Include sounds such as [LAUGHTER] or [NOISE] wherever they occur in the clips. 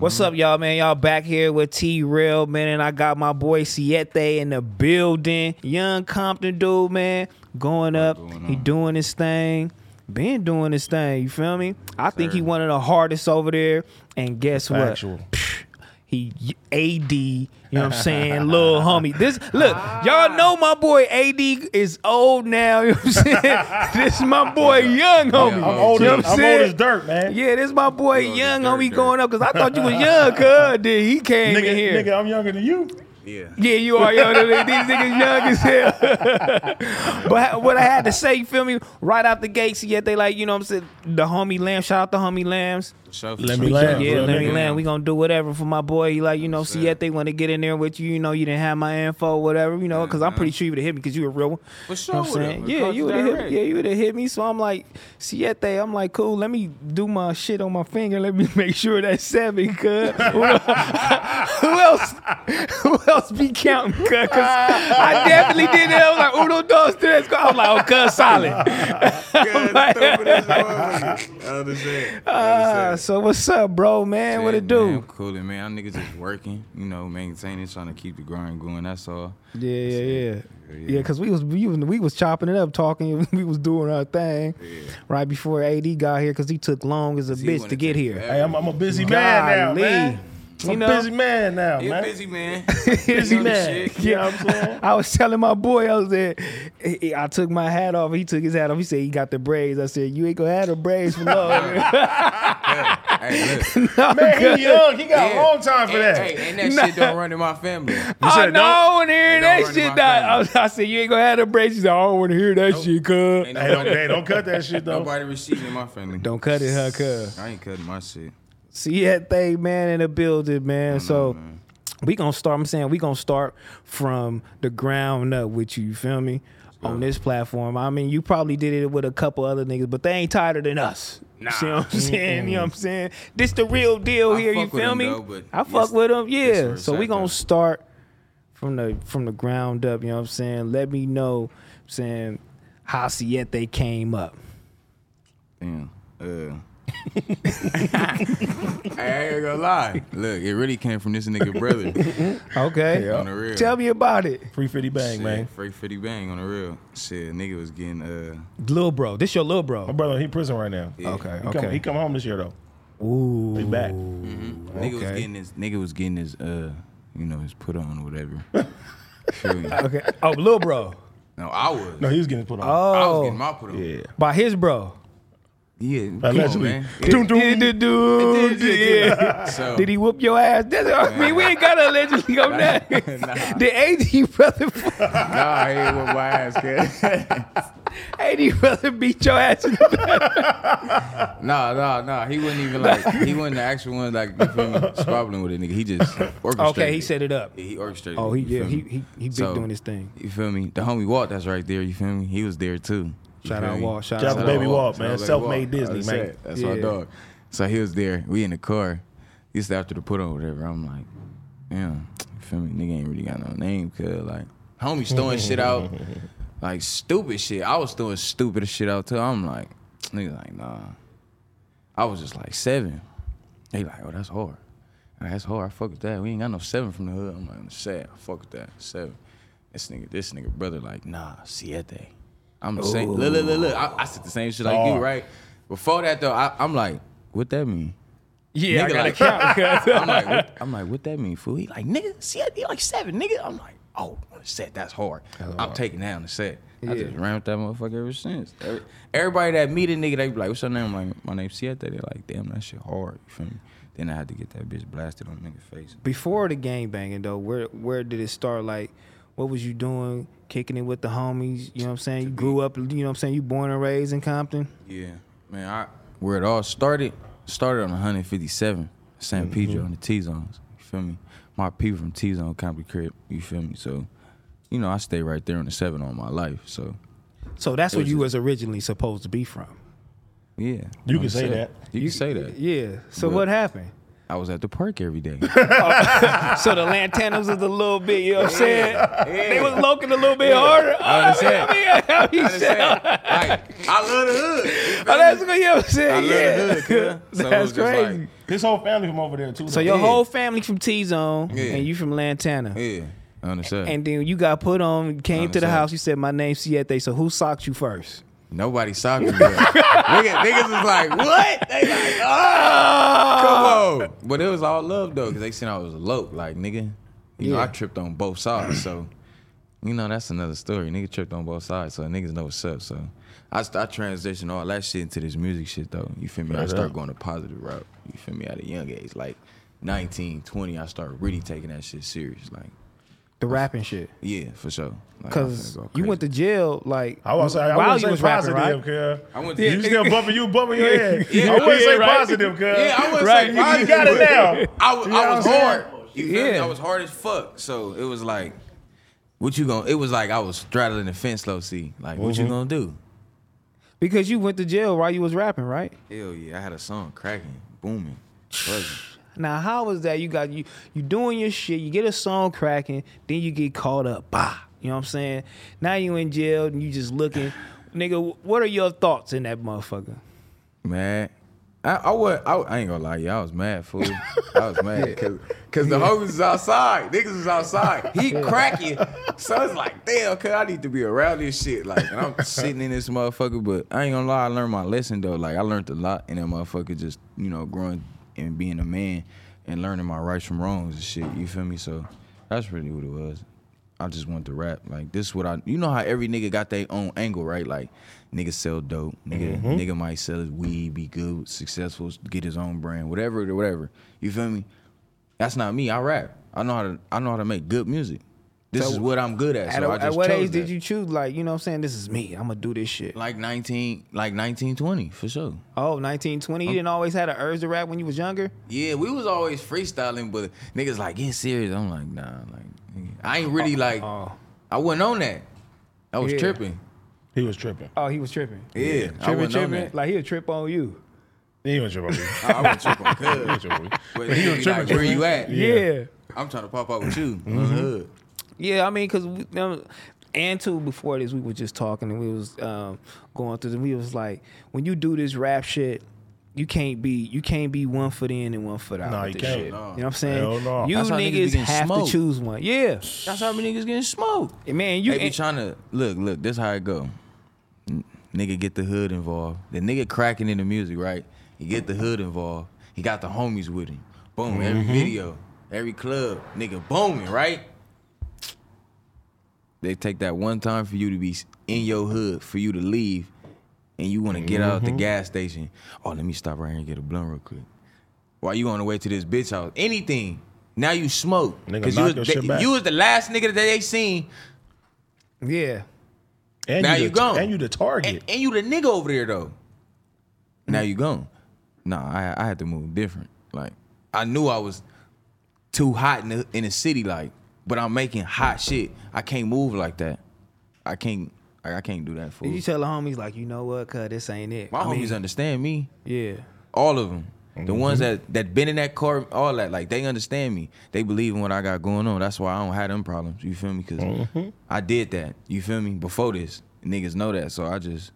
What's up, y'all, man? Y'all back here with T Real, man, and I got my boy Siete in the building. Young Compton dude, man, going up. going he doing his thing. Been doing his thing, you feel me? I think he one of the hardest over there. And guess what? He AD, you know what I'm saying? Little homie. This look, y'all know my boy AD is old now, [LAUGHS] you know what I'm saying? this is my boy young homie. I'm old, You know as, what I'm I'm saying? old as dirt, man. Yeah, this is my boy Yo, young dirt, homie dirt. going up because I thought you was [LAUGHS] young, cuz. Then he came nigga, in here. nigga, I'm younger than you. Yeah. Yeah, you are young. These niggas young as hell. [LAUGHS] but what I had to say, you feel me? Right out the gate, see yet they like, you know what I'm saying? The homie Lamb, shout out to homie Lambs. Show for Let me laugh. Yeah, let me nigga. land. We gonna do whatever for my boy. He like, you know, see sir. if they want to get in there with you. You know, you didn't have my info, whatever. You know, because I'm pretty sure you would have hit me because you a real one. For You sure. know what I'm saying? Yeah, you would have hit. Me. Yeah, you would have hit me. So I'm like, Siete. I'm like, cool. Let me do my shit on my finger. Let me [LAUGHS] make sure that's seven. Cause [LAUGHS] who else? Who else be counting? cuz. I definitely did that. I was like, uno, dos, tres. I was like, oh, cuz solid. [LAUGHS] God, stupid as hell. I understand. I Ah, so what's up, bro, man? what it Shit, do? Man, I'm coolin', man. Y'all niggas just working, you know, maintaining, trying to keep the grind going. That's all. Yeah, yeah, yeah. Yeah, Yeah, cause we was we was, we was chopping it up, talking. [LAUGHS] We was doing our thing right before AD got here, cause he took long as a bitch wanna get here. Hey, I'm, I'm a busy man now, man. You I'm know? a busy man now, He a man. busy man. [LAUGHS] busy You know the man. shit. You know what I'm saying? [LAUGHS] I was telling my boy, I was there. he- he- I took my hat off. He took his hat off. He said he got the braids. I said, "You ain't gonna have the braids for long." [LAUGHS] hey, no, Man, good. he young. He got Yeah. a long time for Hey, that. Hey, and that shit don't run in my family. You oh, I said know. don't- want to hear that shit. my Dog. I, was, I said, "You ain't gonna have the braids." He said, "I don't want to hear that shit, cuz." Hey, don't, hey, don't cut that shit though. nobody receiving my family. Don't cut it, huh, cuz. I ain't cutting my shit. See that thing, man, in the building, man. So man. we gonna start. I'm saying we gonna start from the ground up with you. You feel me? On this platform. I mean, you probably did it with a couple other niggas, but they ain't tighter than us. You see what I'm saying? You know what I'm saying? This the real deal I here. You feel me? though, I fuck with them. Yeah. So we gonna start from the from the ground up. You know what I'm saying? Let me know. I'm saying how Siete came up. Damn. Uh. [LAUGHS] I ain't gonna lie. Look, it really came from this nigga brother Okay. on the real. Tell me about it, Free 50 bang, Shit, man. Free 50 bang on the real. Shit, nigga was getting uh Lil bro. This your little bro. My bro. brother, he in prison right now. yeah. Okay. He Okay. come, he come home this year though. Ooh. He back. Nigga was Okay. getting his nigga was getting his uh you know his put on or whatever. [LAUGHS] Feel me? Okay. Oh, little bro. No, I was. No, he was getting put on. I was Oh, getting my put on. yeah. by his bro. Yeah. Allegedly. Doom, doom. The dude. Yeah. [LAUGHS] So Did he whoop your ass? That's, I mean, we ain't got to allegedly on that. [LAUGHS] Nah. The AD brother, [LAUGHS] Nah, he ain't with my ass, kid. AD brother beat your ass. nah, nah, nah. He wasn't even like he wasn't the actual one like you feel me, squabbling with a nigga. He just orchestrated. okay, he set it up. He orchestrated. Oh, he yeah, he he he big So, doing his thing. You feel me? The homie Walt that's right there, you feel me? He was there too. You Shout feel out me? Walt. Shout, Shout out out to to Baby Walt, Shout man. Self-made Disney, That's man. it. That's my Yeah. dog. So he was there. We in the car. This after the put on whatever. I'm like, damn, you feel me? Nigga ain't really got no name, cause like homies throwing shit out, [LAUGHS] like stupid shit. I was throwing stupid shit out too. I'm like, nigga, like nah. I was just like seven. They like, oh, that's hard. Like, that's hard. I fuck with that. We ain't got no seven from the hood. I'm like, I'm sad. I fuck with that. Seven. This nigga, this nigga brother, like, nah, siete. I'm the same. Look, look, look, look. I, I said the same shit like you, right? Before that though, I, I'm like, what that mean? Yeah, I Nigga, gotta like- count. [LAUGHS] because- I'm like, what, I'm like, what that mean, fool? He like, nigga, siete, like seven, nigga. I'm like, oh, set, that's hard. I'm taking that on the set. I just ran with that motherfucker ever since. Every- Everybody that meet a nigga, they be like, what's your name? I'm like, my name's Siete. They're like, damn, that shit hard. You feel me? Then I had to get that bitch blasted on the nigga face. Before the gang banging though, where where did it start? Like, what was you doing? Kicking it with the homies. You know what I'm saying? You grew up. You know what I'm saying? You born and raised in Compton. Yeah, man. I where it all started started on 157 San mm-hmm. Pedro in the T zones. You feel me? My people from T zone Compton crib. You feel me? So, you know, I stay right there on the seven all my life. So, So that's It where you was originally supposed to be from. yeah. You on can say set. that. You can say that. Yeah. So But- what happened? I was at the park every day. [LAUGHS] Oh. So the Lantanas was a little bit, you know what I'm saying? They was loking a little bit harder. I understand. Oh, I mean, how he I understand. Like, I love the hood. You Oh, that's me? good, you know what I'm saying? I saying? love yeah. the hood. [LAUGHS] So that's was crazy. like- His whole family from over there too. so though. your Yeah. whole family from T Zone, Yeah. and you from Lantana. Yeah, I understand. And then you got put on, came to the house. You said, "My name's Siete." So who socked you first? Nobody socked me. bro. Nigga, niggas was like, what? They like, oh, come ah. on. But it was all love though, because they seen I was lope. Like, nigga, you know, Yeah. I tripped on both sides. So, you know, that's another story. Nigga tripped on both sides, so niggas know what's up. So, I, st- I transitioned all that shit into this music shit though. You feel me? I Right started up. going a positive route. You feel me? At a young age, like 19, 20, I started really taking that shit serious. Like, The rapping shit, yeah, for sure. Like, because go you went to jail like I was say I while you say was rapping, positive, right? cuz. I went You to, still bumping you bumping your head. Yeah, I wouldn't yeah, say right. positive, cuz. yeah, I wouldn't Right. say You got it now. I was, You know I was hard. You feel me? Yeah. I was hard as fuck. So it was like, what you gonna? It was like I was straddling the fence, low see. Like, what Mm-hmm. you gonna do? Because you went to jail while you was rapping, right? Hell yeah, I had a song cracking, booming, buzzing. Now, how was that? You got you you doing your shit. You get a song cracking, then you get caught up. Bah, you know what I'm saying? Now you in jail and you just looking, [SIGHS] nigga. What are your thoughts in that motherfucker? Mad. I, I was. I, I ain't gonna lie, y'all. I was mad, fool. I was mad [LAUGHS] because cause the homies was outside. Niggas was outside. He cracking. So it's like, damn, cause I need to be around this shit. Like, and I'm [LAUGHS] sitting in this motherfucker, but I ain't gonna lie, I learned my lesson though. Like, I learned a lot in that motherfucker. Just you know, growing and being a man and learning my rights from wrongs and shit. You feel me? So that's really what it was. I just want to rap. Like this is what I you know how every nigga got their own angle, right? Like nigga sell dope, nigga mm-hmm. nigga might sell his weed, be good, successful, get his own brand, whatever whatever. You feel me? That's not me. I rap. I know how to I know how to make good music. This So, is what I'm good at. At, So a- I at what chose age did you choose? Like, you know what I'm saying? This is me. I'm gonna do this shit. like 19 like 19 20 for sure. Oh, 1920. You didn't always had an urge to rap when you was younger. Yeah, we was always freestyling, but niggas like get serious. I'm like, nah, like I ain't really oh, like Oh, I wasn't on that. I was Yeah. tripping. He was tripping. oh, he was tripping. Yeah, I tripping, wasn't on tripping. that. Like he'll trip on you. He was tripping. I, [LAUGHS] I was tripping on He was cuz. tripping. But He he was was tripping, like, where you at? Yeah. Yeah, I'm trying to pop out with you mm-hmm. on the hood. I mean, cause we, um, and two before this, we were just talking and we was um, going through. And we was like, when you do this rap shit. You can't be you can't be one foot in and one foot out. Nah, with you this can't. Shit. No. You know what I'm saying? Hell no. You niggas niggas have smoked. to choose one. Yeah, That's how many niggas getting smoked. man. You They be and- trying to look, look. This how it go. N- Nigga get the hood involved. The nigga cracking in the music, right? He get the hood involved. He got the homies with him. Boom. Every Mm-hmm. video, every club, nigga booming, right? They take that one time for you to be in your hood, for you to leave, and you want to get out the Mm-hmm. gas station. Oh, let me stop right here and get a blunt real quick. While you on the way to this bitch house, anything. Now you smoke. Nigga, 'Cause knock you, was, shit they- back. you was the last nigga that they seen yeah. And Now you, you the, gone. And you the target. And, and you the nigga over there though. Now you gone. Nah, I I had to move different. Like I knew I was too hot in the in the city, like, but I'm making hot shit. I can't move like that. I can't like, I can't do that for Did you tell the homies like, you know what, cuz this ain't it? my I mean, homies understand me. Yeah. All of them. The ones that that been in that car, all that, like they understand me. They believe in what I got going on. That's why I don't have them problems. You feel me? Because I did that. You feel me? Before this, niggas know that. So I just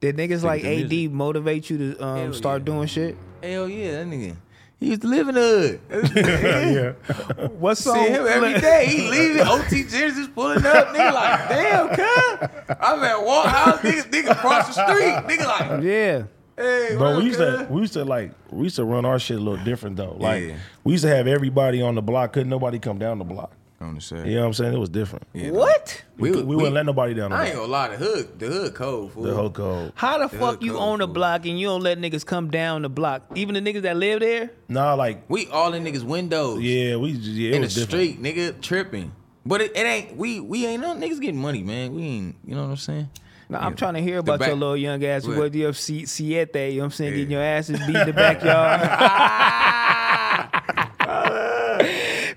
Did niggas like AD music. motivate you to um, start yeah. doing shit? Hell yeah, that nigga. He used to live in the hood. [LAUGHS] yeah. What See him every day. He leaving. OT Jennings is pulling up. Nigga like, damn, cuz. I'm at Walt House. Nigga, nigga cross the street. Nigga like, Yeah. hey, Bro, what we used up, to we used to like we used to run our shit a little different though. Like Yeah. we used to have everybody on the block. Couldn't nobody come down the block. On the set. You know what I'm saying? It was different. Yeah, What? We, we, wouldn't let nobody down I ain't block. gonna lie, the hood, the hood cold, fool. The whole code. How the The fuck you cold, own a block and you don't let niggas come down the block? Even the niggas that live there? Nah, like We all in niggas' windows. yeah, we just yeah, it in the different. street, nigga, tripping. But it, it ain't, we we ain't no niggas getting money, man. We ain't, you know what I'm saying? Now, I'm trying to hear about back- your little young ass. What? What do you have C- siete? You know what I'm saying? Yeah. Getting your asses beat in the backyard. [LAUGHS] [LAUGHS]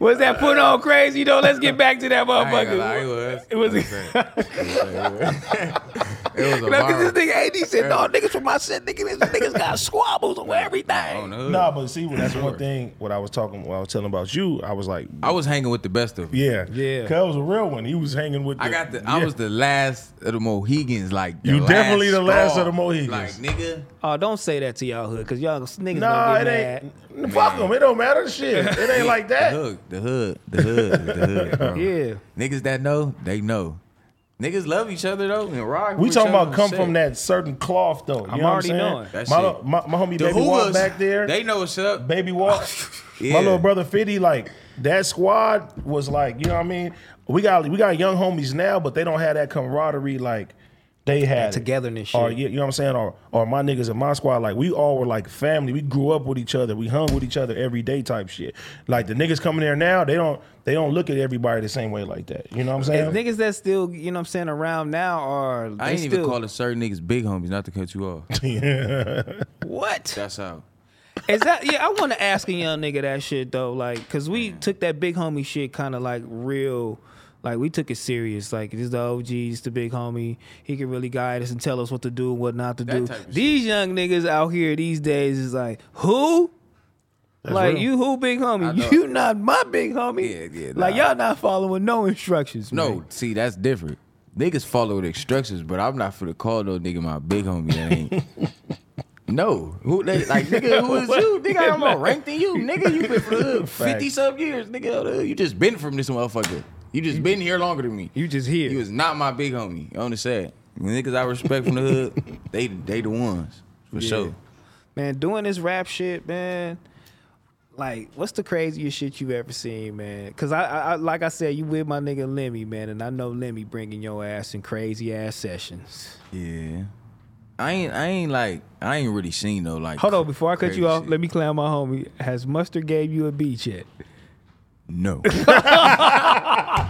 Was that put on crazy though? Let's get back to that [LAUGHS] I ain't lie, motherfucker. it was. It was- It was. [LAUGHS] [LAUGHS] It was a Look, 'cause viral. this nigga AD said, no, niggas from my set, nigga, this niggas got squabbles over everything. On the hood. Nah, but see, that's one thing. What I was talking, what I was telling about you, I was like, I was hanging with the best of them. yeah, Yeah. Cuz it was a real one. He was hanging with. The, I got the. I was the last of the Mohegans. Like the You last definitely the last straw. of the Mohegans. Like nigga, Oh, don't say that to y'all hood, because y'all niggas Nah, gonna it mad. ain't. Fuck them. It don't matter. Shit, it ain't like that. the that. hood, the hood, the hood, the hood. bro. [LAUGHS] Yeah. Niggas that know, they know. Niggas love each other though and rock. We with talking each other about come and from that certain cloth though. You I'm know already what I'm knowing. saying? That My, shit. my, my homie The baby walk Hoovers, back there. They know what's up. baby walk. Yeah. [LAUGHS] My little brother Fitty, like that squad was like, you know what I mean? We got we got young homies now, but they don't have that camaraderie like they had. it. togetherness Or you know what I'm saying? Or or my niggas in my squad, like we all were like family. We grew up with each other. We hung with each other every day type shit. Like the niggas coming there now, they don't they don't look at everybody the same way like that. You know what I'm And saying? niggas that still, you know what I'm saying, around now are I they ain't still even calling certain niggas big homies, not to cut you off. [LAUGHS] what? That's how. Is that yeah? I want to ask a young nigga that shit though, like, cause we took that big homie shit kind of like real, like we took it serious. Like this the OG, this the big homie. He can really guide us and tell us what to do and what not to That do. type of These young niggas out here these days is like who? like real. you who big homie? You not my big homie. Yeah, yeah, Like y'all not following no instructions. No, man. see, that's different. Niggas follow the instructions, but I'm not for the call no nigga my big homie. That ain't. [LAUGHS] no, who they like? Nigga, who is you? [LAUGHS] Nigga, I'm more ranked than you. Nigga, you been for the hood fifty some years. Nigga, out the hood. you just been from this motherfucker. You just been here longer than me. You just here. You was not my big homie. On the niggas I respect from the hood, [LAUGHS] they they the ones for sure. man, doing this rap shit, man. Like, what's the craziest shit you ever seen, man? Cause I, I, I- like I said, you with my nigga Lemmy, man, and I know Lemmy bringing your ass in crazy ass sessions. Yeah, I ain't I ain't like I ain't really seen no like. Hold on, before I cut you off, shit. let me clown my homie. Has Mustard gave you a beat yet? No. [LAUGHS] [LAUGHS]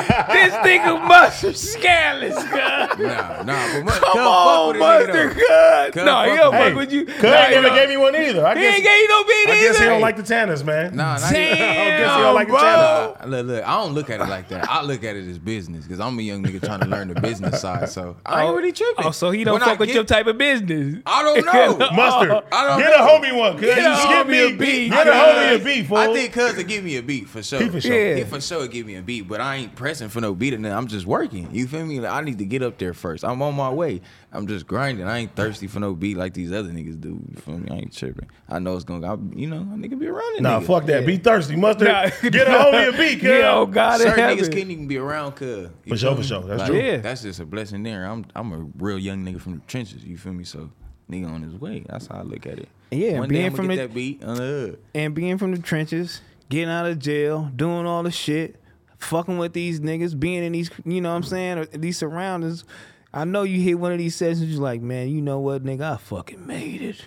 [LAUGHS] this nigga Mustard scandalous, cuz. nah, nah. But mu- Come on, fuck with Mustard, though. cuz. Cuz No, he don't fuck with you. Cuz Nah, ain't never gave me one either. I He guess, ain't gave you no beat either. I guess he don't like the Tanners, man. Nah, not Damn. I guess he don't like the bro. channel. Nah, look, look, I don't look at it like that. I look at it as business because I'm a young nigga trying to learn the business side. So I oh, ain't really tripping. Oh, so he don't When I fuck with get- your type of business. I don't [LAUGHS] know. Mustard, I don't get a homie one. Cause Get you a homie me a beat. Get a I homie a beat, fool. I think cuz to give me a beat for sure. He for sure. He for sure give me a beat, but I ain't pressing for no beat and I'm just working. You feel me? Like, I need to get up there first. I'm on my way. I'm just grinding. I ain't thirsty for no beat like these other niggas do. You feel me? I ain't tripping. I know it's gonna. I, you know, a nigga be running. Nah, nigga. fuck that. Be thirsty, mustard. Nah. [LAUGHS] Get a homie a beat, cuz. [LAUGHS] Yeah, oh God in Certain heaven. niggas can't even be around, cuz. You For sure, feel for sure. That's Like, true. Yeah. That's just a blessing there. I'm I'm a real young nigga from the trenches. You feel me? So nigga on his way. That's how I look at it. Yeah, One being day I'm from gonna the- that beat on the hood. and being from the trenches, getting out of jail, doing all the shit, fucking with these niggas, being in these, you know what I'm saying, or these surroundings. I know you hit one of these sessions, you're like, man, you know what, nigga, I fucking made it.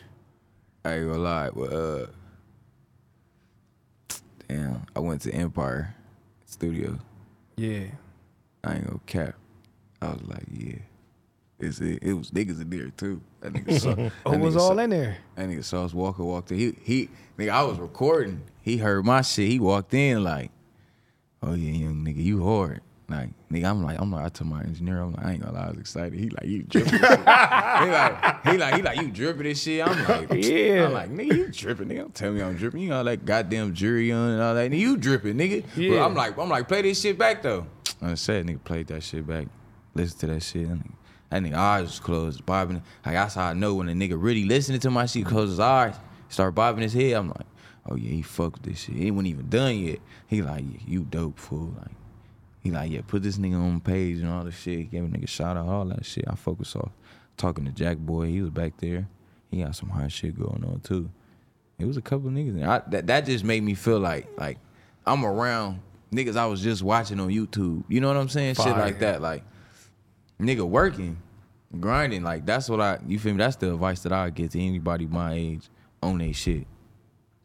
I ain't gonna lie. Well, uh, damn, I went to Empire Studio. Yeah. I ain't gonna cap. I was like, yeah. It's it. It was niggas in there too. That nigga [LAUGHS] saw. that Oh, it was all saw- in there. That nigga Sauce Walka walked in. He he nigga, I was recording. He heard my shit. He walked in like, oh yeah, young nigga, you hard. Like, nigga, I'm like, I'm like, I told my engineer, I'm like, I ain't gonna lie, I was excited. He like, you dripping. [LAUGHS] he like, he like, he like, you dripping this shit. I'm like, [LAUGHS] Yeah. I'm like, nigga, you dripping, nigga. Don't tell me I'm dripping. You got that goddamn jury on and all that. Nigga, you dripping, nigga. But Yeah. I'm like, I'm like, play this shit back though. I said, nigga, played that shit back. Listen to that shit. That nigga, that nigga eyes was closed, bobbing. Like that's how I know when a nigga really listening to my shit, close his eyes, start bobbing his head. I'm like, oh yeah, he fucked with this shit. He wasn't even done yet. He like, yeah, you dope fool. Like, he like, yeah, put this nigga on page and all the shit. He gave a nigga shout out, all that shit. I focus off talking to Jackboy. He was back there. He got some hot shit going on too. It was a couple of niggas. there. I, that that just made me feel like like I'm around niggas I was just watching on YouTube. You know what I'm saying? Shit like that. Like nigga working, grinding. Like that's what I. You feel me? That's the advice that I get to anybody my age on they shit.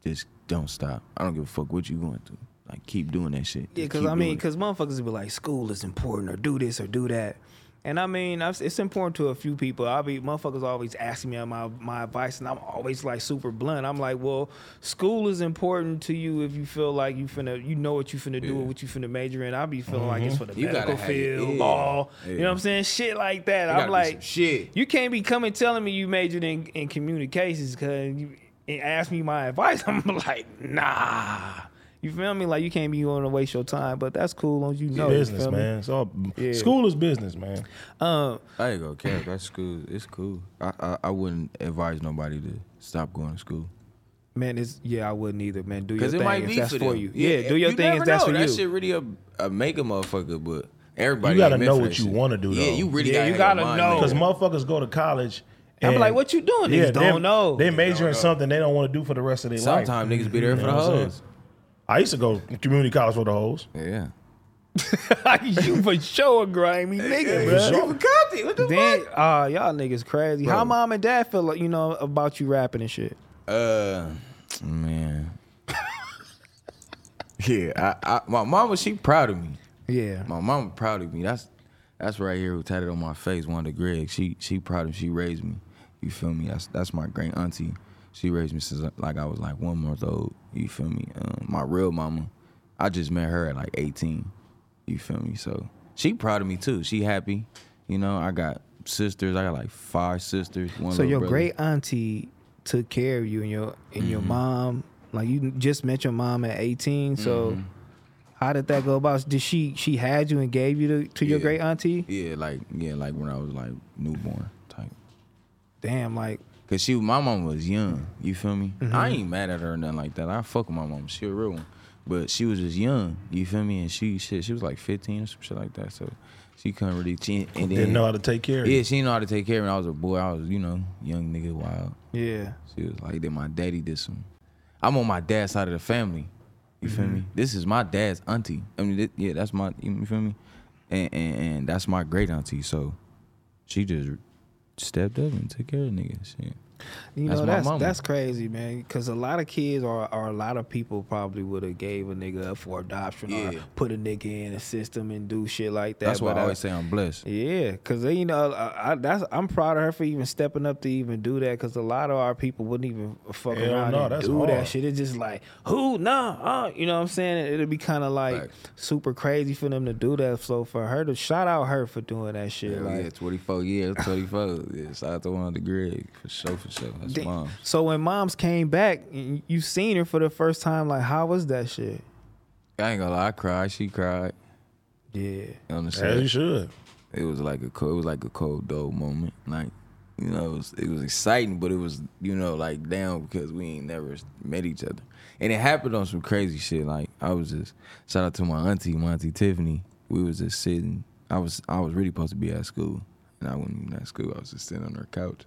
Just don't stop. I don't give a fuck what you going through. Like keep doing that shit. Yeah, because I mean, because motherfuckers will be like, school is important, or do this, or do that. And I mean, I've- it's important to a few people. I'll be motherfuckers always asking me on my my advice, and I'm always like super blunt. I'm like, well, school is important to you if you feel like you finna, you know what you finna do, Yeah. or what you finna major in. I'll be feeling like it's mm-hmm. for the You gotta medical field, yeah. law. You know what I'm saying? Shit like that. gotta I'm like, shit. you can't be coming telling me you majored in, in communications because you and ask me my advice. [LAUGHS] I'm like, nah. You feel me? Like you can't be going to waste your time, but that's cool. Long as you know, you business, feel me? man. It's all Yeah. school is business, man. Um, I ain't gonna care. That's cool. It's cool. I, I I wouldn't advise nobody to stop going to school. man, it's yeah, I wouldn't either, man. Do your Cause thing might if be that's for, for you. Yeah, do your you thing never if that's know. for that you. shit really a, a make a motherfucker, but everybody. You gotta know what you wanna do, Yeah, you really Yeah, gotta you have your gotta mind know. Because motherfuckers go to college. I'm like, what you doing? Niggas they- don't know. They major in something they don't want to do for the rest of their life. Sometimes niggas be there for You the know what I'm saying? hoes. I used to go to community college for the hoes. Yeah. [LAUGHS] you for sure a grimy nigga, for bro. sure. What the Then, uh, y'all niggas crazy. How mom and dad feel like you know about you rapping and shit? Uh, man. [LAUGHS] yeah, I, I, my mama, she proud of me. Yeah, My mama proud of me. That's that's right here who tatted on my face. One of the Greg. She she proud of me. She raised me. You feel me? That's that's my great auntie. She raised me since like I was like one month old. You feel me? Um, my real mama. I just met her at like 18. You feel me? So she proud of me too. She happy. You know, I got sisters. I got like five sisters. One So your brother. great auntie took care of you and your and your Mm-hmm. mom. Like you just met your mom at 18. So Mm-hmm. how did that go about? Did she she had you and gave you to, to your great auntie? Yeah, like yeah, like when I was like newborn. Damn, like Cause she, my mom was young. You feel me? Mm-hmm. I ain't mad at her or nothing like that. I fuck with my mom. She a real one. But she was just young. You feel me? And she shit, she was like 15 or some shit like that. So she couldn't really. She, and then, Didn't know how to take care of Yeah, she didn't know how to take care of me. I was a boy. I was, you know, young nigga, wild. yeah. She was like, then my daddy did some. I'm on my dad's side of the family. You feel me? This is my dad's auntie. I mean, thi- yeah, that's my. You feel me? And, and and that's my great auntie. So she just stepped up and took care of niggas. Shit. You That's know my that's mama. that's crazy, man. Because a lot of kids or or a lot of people probably would have gave a nigga up for adoption or put a nigga in a system and do shit like that. That's why I always say I'm blessed. Yeah, cause you know, I, I, that's I'm proud of her for even stepping up to even do that. Cause a lot of our people wouldn't even fuck Hell around no, and that's do hard. that shit. It's just like who, nah, uh, you know what I'm saying? It'll be kind of like Facts. super crazy for them to do that. So for her to shout out her for doing that shit, Hell like. yeah, 24 years, 24. yeah, shout out to one of the Greg for sure, for sure. That's Damn. mom. So when moms came back, you seen her for the first time. Like, how was that shit? I ain't gonna lie, I cried. She cried. Yeah, You know what As you should. It was like a cold, it was like a cold dull moment. Like, you know, it was, it was exciting, but it was, you know, like down because we ain't never met each other. And it happened on some crazy shit. Like I was just shout out to my auntie, my auntie Tiffany. We was just sitting. I was I was really supposed to be at school, and I wasn't even at school. I was just sitting on her couch,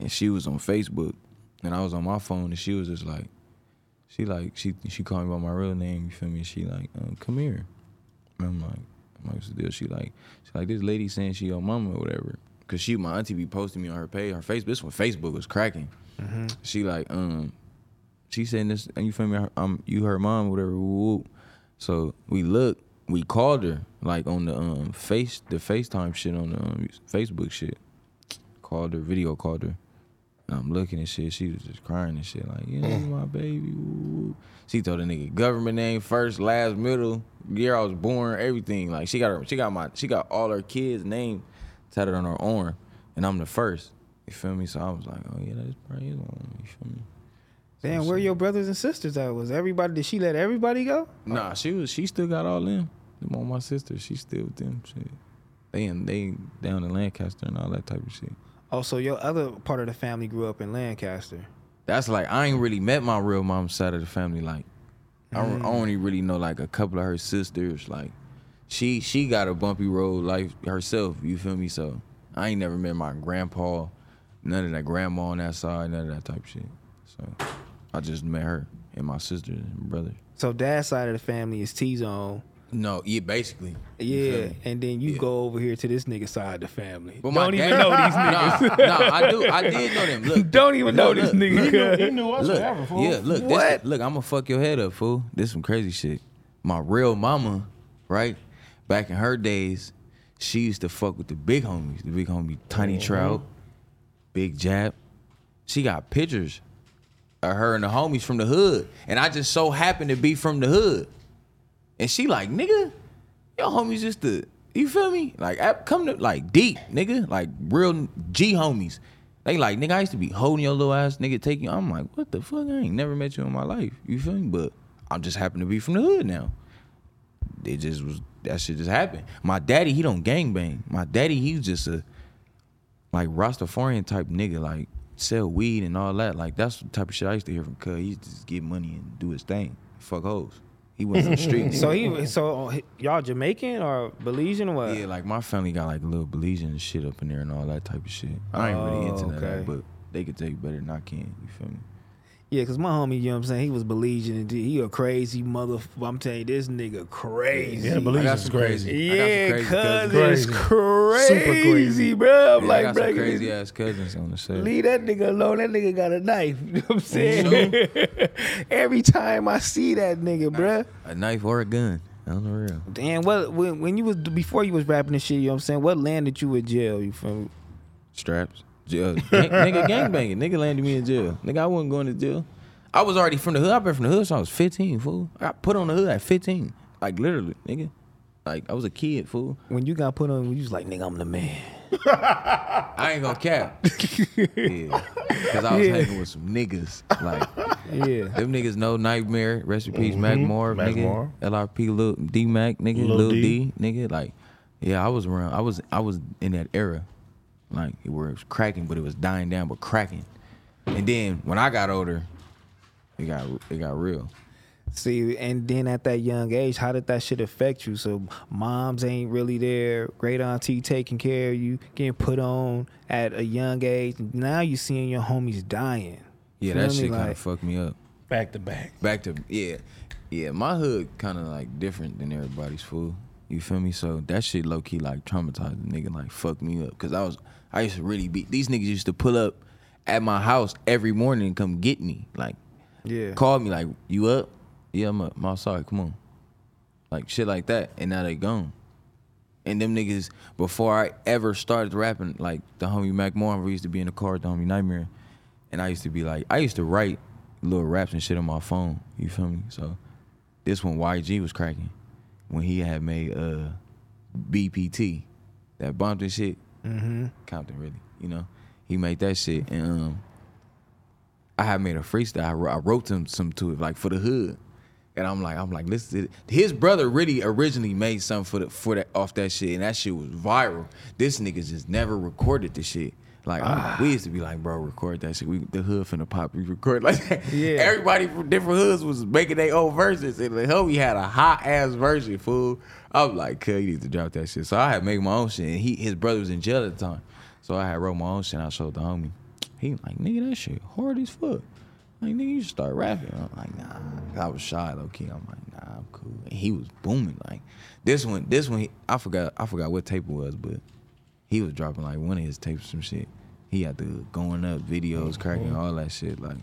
and she was on Facebook, and I was on my phone, and she was just like, she like she she called me by my real name. You feel me? She like, um, come here. And I'm like, I'm like, what's the deal? She like, she like this lady saying she your mama or whatever. Cause she, my auntie, be posting me on her page, her Facebook. This when Facebook was cracking. She like, um, she saying this, and you feel me? I'm you her mom, or whatever. So we looked, we called her like on the um face, the FaceTime shit on the um, Facebook shit. Called her, video called her. And I'm looking and shit. She was just crying and shit, like, yeah, mm. my baby. Woo. She told the nigga government name first, last, middle, year I was born, everything. Like she got her, she got my, she got all her kids' name tatted on her arm, and I'm the first. You feel me? So I was like, oh yeah, that's probably. You feel me? damn. Where your brothers and sisters at? Was everybody? Did she let everybody go? Nah, she was, she still got all them. Them all my sisters, she still with them. Shit. They in, they down in Lancaster and all that type of shit. Oh, so your other part of the family grew up in Lancaster. that's like I ain't really met my real mom's side of the family. Like I, don't- I mm. only really know like a couple of her sisters. Like she she got a bumpy road life herself. You feel me? So I ain't never met my grandpa, none of that grandma on that side, none of that type of shit. So I just met her and my sisters and brother. So dad's side of the family is T Zone. No, yeah, basically. Yeah, and then you Yeah. go over here to this nigga side of the family. But my Don't even dad- know these [LAUGHS] niggas. Nah, nah, I do. I did know them. Look, [LAUGHS] Don't even know look, this look. nigga. He knew us Look, forever, fool. yeah, look, this, What? look, I'm gonna fuck your head up, fool. This some crazy shit. My real mama, right? Back in her days, she used to fuck with the big homies, the big homie Tiny mm-hmm. Trout, Big Jap. She got pictures of her and the homies from the hood, and I just so happened to be from the hood. And she like, nigga, your homies just the, you feel me? Like, come to like deep, nigga, like real G homies. They like, nigga, I used to be holding your little ass, nigga, taking you. I'm like, what the fuck? I ain't never met you in my life. You feel me? But I just happen to be from the hood now. It just was that shit just happened. My daddy, he don't gang bang. My daddy, he's just a like Rastafarian type nigga, like sell weed and all that. Like that's the type of shit I used to hear from Cuz. He used to just get money and do his thing. Fuck hoes. He went from the street. So he, so y'all Jamaican or Belizean or what? Yeah, like my family got like a little Belizean shit up in there and all that type of shit. I ain't really into Oh, that, but they could take better than I can. You feel me? Yeah, cause my homie, you know what I'm saying, he was Belizean and he a crazy mother. I'm telling you, this nigga crazy. Yeah, I is crazy. crazy- I got Yeah, some crazy cuz it's Crazy. crazy, Super crazy. bro. I'm Yeah, I like, got bro, some crazy ass cousins on the set. leave that nigga alone. That nigga got a knife. [LAUGHS] You know what I'm saying? [LAUGHS] Every time I see that nigga, bruh. A knife or a gun. On the real. Damn, what when, when you was before you was rapping this shit, you know what I'm saying? What landed you in jail? You feel me? Straps. Jail. Gang, nigga gang banging. Nigga landed me in jail. Nigga, I wasn't going to jail. I was already from the hood. I've been from the hood since I was 15, fool. I got put on the hood at 15. Like literally, nigga. Like I was a kid, fool. When you got put on, you was like, nigga, I'm the man. I ain't gonna cap. [LAUGHS] yeah. Cause I was Yeah. hanging with some niggas. Like Yeah. them niggas know nightmare. Rest in peace, Mac mm-hmm. Moore, Mac nigga. Moore. LRP Lil D Mac, nigga, Lil Lil, D. D. nigga. Like, yeah, I was around. I was I was in that era. Like it was cracking, but it was dying down, but cracking. And then when I got older, it got it got real. See, and then at that young age, how did that shit affect you? So moms ain't really there, great auntie taking care of you, getting put on at a young age. Now you seeing your homies dying. Yeah, Feel that me? shit kind Like- of fucked me up. Back to back. Back to yeah, yeah. My hood kind of like different than everybody's fool. You feel me? So that shit low key like traumatized the nigga, like fucked me up. Cause I was I used to really be these niggas used to pull up at my house every morning and come get me. Like Yeah. call me like you up? Yeah, I'm up. I'm outside. Come on. Like shit like that. And now they gone. And them niggas, before I ever started rapping, like the homie Mac Moore, used to be in the car with the homie Nightmare. And I used to be like, I used to write little raps and shit on my phone. You feel me? So this one YG was cracking. When he had made uh BPT, that and shit. Mm-hmm. Compton really, you know. He made that shit and um I had made a freestyle. I wrote, I wrote him some to it, like for the hood. And I'm like, I'm like, listen, his brother really originally made something for the for that off that shit, and that shit was viral. This nigga just never recorded the shit. Like I'm- we used to be like, bro, record that shit. We the hood finna pop. We record like that. [LAUGHS] Yeah. Everybody from different hoods was making their own verses, and the homie had a hot ass version, fool. I'm like, cuz you need to drop that shit. So I had made my own shit, and he his brother was in jail at the time, so I had wrote my own shit. and I showed the homie. He like, nigga, that shit hard as fuck. Like, nigga, you should start rapping. I'm like, nah. I was shy, low key. I'm like, nah, I'm cool. And he was booming. Like, this one, this one, he, I forgot, I forgot what tape it was, but he was dropping like one of his tapes, some shit. He had the going up videos, mm-hmm. cracking all that shit. Like,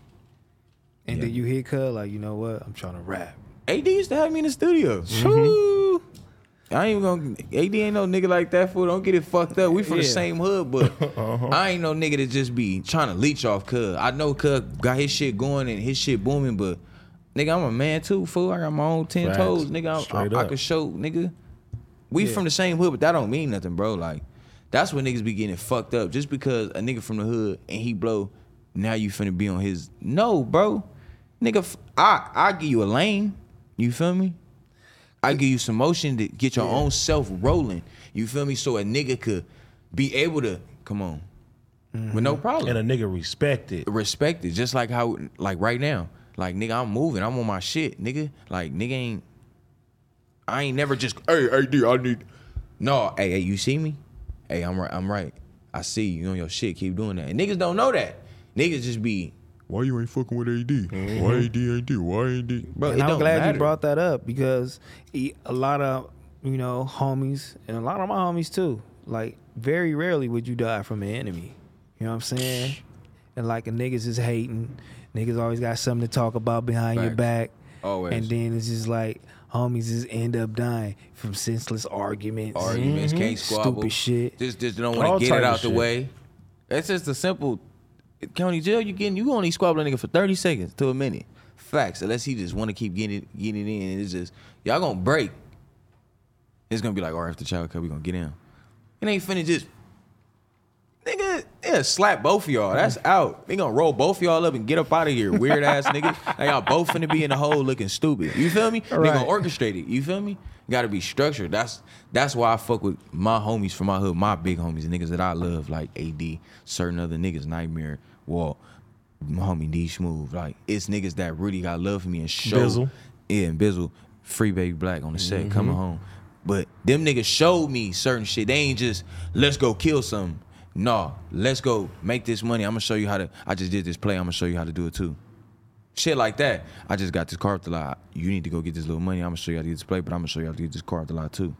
And Yeah. then you hit cuz like, you know what? I'm trying to rap. AD used to have me in the studio. Mm-hmm. Shoo. I ain't even gonna. AD ain't no nigga like that. Fool, don't get it fucked up. We from the same hood, but [LAUGHS] uh-huh. I ain't no nigga to just be trying to leech off. Cuz I know Cuz got his shit going and his shit booming, but nigga, I'm a man too. Fool, I got my own ten Facts. toes. Nigga, I, I, I could show nigga. We Yeah. from the same hood, but that don't mean nothing, bro. Like that's when niggas be getting fucked up. Just because a nigga from the hood and he blow, now you finna be on his. No, bro, nigga, I I give you a lane. You feel me? I give you some motion to get your own self rolling. You feel me? So a nigga could be able to come on with no mm-hmm. problem. And a nigga respect it. Respect it, just like how like right now, like nigga, I'm moving, I'm on my shit, nigga. Like nigga ain't, I ain't never just hey hey D, I need. No, hey hey, you see me? Hey, I'm right, I'm right. I see you, you on your shit. Keep doing that. And niggas don't know that. Niggas just be. Why you ain't fucking with AD? Why mm-hmm. AD ain't do? Why AD? Bro, and I'm glad matter. you brought that up because he, a lot of you know homies and a lot of my homies too. Like very rarely would you die from an enemy. You know what I'm saying? And like a niggas is hating. Niggas always got something to talk about behind your back. Always. And then it's just like homies just end up dying from senseless arguments. Arguments, can't mm-hmm. squabble. Stupid shit. Just, just don't want to get it out the shit. way. That's just a simple county jail. You getting you only squabble a nigga for thirty seconds to a minute. Facts. Unless he just want to keep getting it, getting it in, it's just y'all gonna break. It's gonna be like, all right, after child cut, we gonna get in. It ain't finna just. Nigga, yeah, slap both of y'all. That's out. They gonna roll both of y'all up and get up out of here, weird ass niggas. [LAUGHS] Like y'all both finna be in the hole looking stupid. You feel me? They Right. gonna orchestrate it. You feel me? Got to be structured. That's that's why I fuck with my homies from my hood, my big homies, niggas that I love, like AD, certain other niggas, Nightmare, Walt, my homie D Smooth. Like it's niggas that really got love for me and show. Bizzle. Yeah, and Bizzle, Free Baby Black on the set, Mm-hmm. coming home. But them niggas showed me certain shit. They ain't just let's go kill something. No, let's go make this money. I'm gonna show you how to. I just did this play. I'm gonna show you how to do it too. Shit like that. I just got this car off the lot. You need to go get this little money. I'm gonna show you how to get this play, but I'm gonna show you how to get this car off the lot too.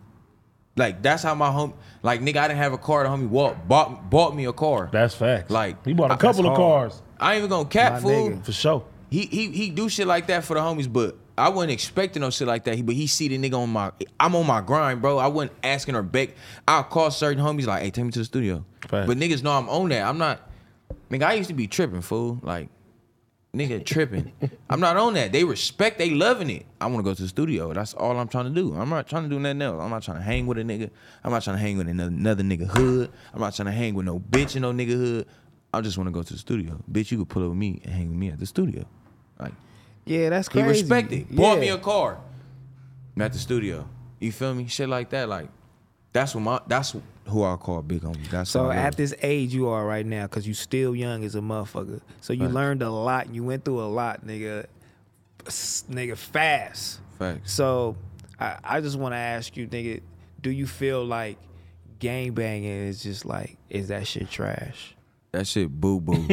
Like that's how my home. Like nigga, I didn't have a car. The homie Walt bought bought me a car. That's facts. Like, he bought a I- couple of hard. cars I ain't even gonna cap My fool. nigga. for sure. He he he do shit like that for the homies, but I wasn't expecting no shit like that. He, but he see the nigga on my. I'm on my grind, bro. I wasn't asking her back. I'll call certain homies like, "Hey, take me to the studio." But niggas know I'm on that. I'm not. Nigga, I used to be tripping, fool. Like, nigga tripping. [LAUGHS] I'm not on that. They respect. They loving it. I want to go to the studio. That's all I'm trying to do. I'm not trying to do nothing else. I'm not trying to hang with a nigga. I'm not trying to hang with another, another nigga hood. I'm not trying to hang with no bitch in no nigga hood. I just want to go to the studio. Bitch, you could pull up with me and hang with me at the studio. Like, Yeah, that's crazy. he respected. Bought Yeah. me a car. I'm at the studio. You feel me? Shit like that. Like, that's what my that's who I call big homie. That's So at this age you are right now, cause you still young as a motherfucker. So you Facts. learned a lot. You went through a lot, nigga. Nigga, fast. Facts. So I, I just want to ask you, nigga, do you feel like gang banging is just like is that shit trash? That shit boo boo.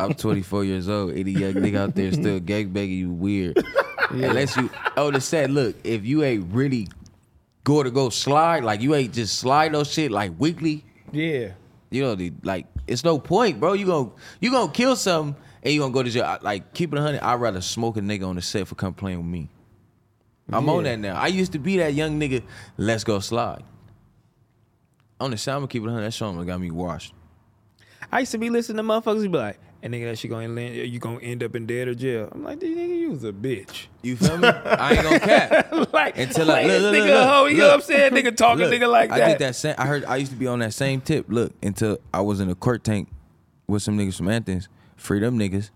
I'm [LAUGHS] 24 years old. Any young nigga out there still [LAUGHS] gang banging you weird. Unless you oh the said, look, if you ain't really go to go slide, like you ain't just slide no shit like weekly, Yeah. you know, the, like it's no point, bro. You gonna you gonna kill something and you gonna go to jail. Like keep it a hundred. I'd rather smoke a nigga on the set for come playing with me. I'm on that now. I used to be that young nigga. Let's go slide. On the set, I'm gonna keep it a hundred. That song got me washed. I used to be listening to motherfuckers be like, and nigga, that shit gonna land, you gonna end up in dead or jail. I'm like, this nigga, you was a bitch. You feel me? I ain't gonna cap. [LAUGHS] like, Until like I look, look, nigga, look, a hoe, you know what I'm saying? Nigga [LAUGHS] talking nigga like that. I did that same. I heard. I used to be on that same tip. Look, until I was in a court tank with some niggas from Athens. Free them niggas.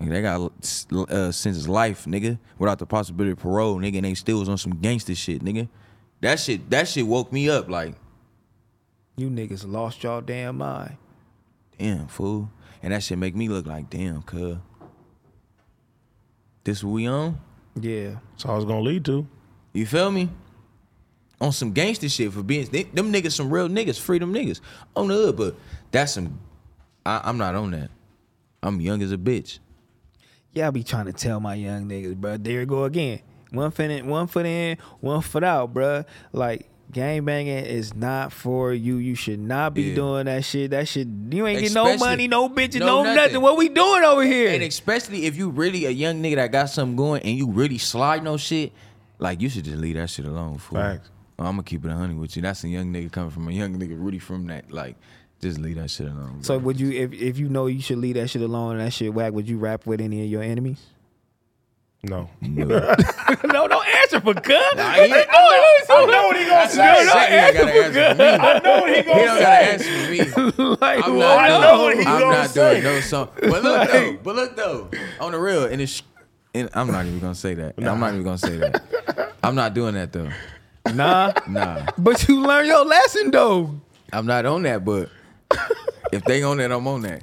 Nigga, they got uh, since life, nigga, without the possibility of parole, nigga, and they still was on some gangster shit, nigga. That shit, that shit woke me up. Like, You niggas lost y'all damn mind. Damn, fool, and that shit make me look like, damn, cuz. This what we on? Yeah. That's all it's gonna lead to. You feel me? On some gangster shit for being they, them niggas, some real niggas, freedom niggas on the hood, but that's some. I, I'm not on that. I'm young as a bitch. Yeah, I be trying to tell my young niggas, bro. There you go again. One foot in, one foot in, one foot out, bro. Like gang banging is not for you. You should not be Yeah. doing that shit. That shit, you ain't get no money, no bitches, No no, nothing. nothing. What we doing over here? And especially if you really a young nigga that got something going and you really slide no shit, like you should just leave that shit alone, fool. Facts. Oh, I'm gonna keep it a honey with you. That's a young nigga coming from a young nigga really from that. Like, just leave that shit alone. so would you, if if you know you should leave that shit alone and that shit whack, would you rap with any of your enemies? No. [LAUGHS] no, don't answer for good. I ain't- I know what he gonna That's what I say. He ain't answer for me. I know what he He gonna don't gotta say. answer for me. [LAUGHS] like, I'm what? not, I doing, know what he I'm gonna not say. doing no song. But look though, but look though, on the real, and it's, and I'm not even gonna say that. I'm not even gonna say that. I'm not doing that though. Nah, Nah, but you learned your lesson though. I'm not on that. But if they on that, I'm on that.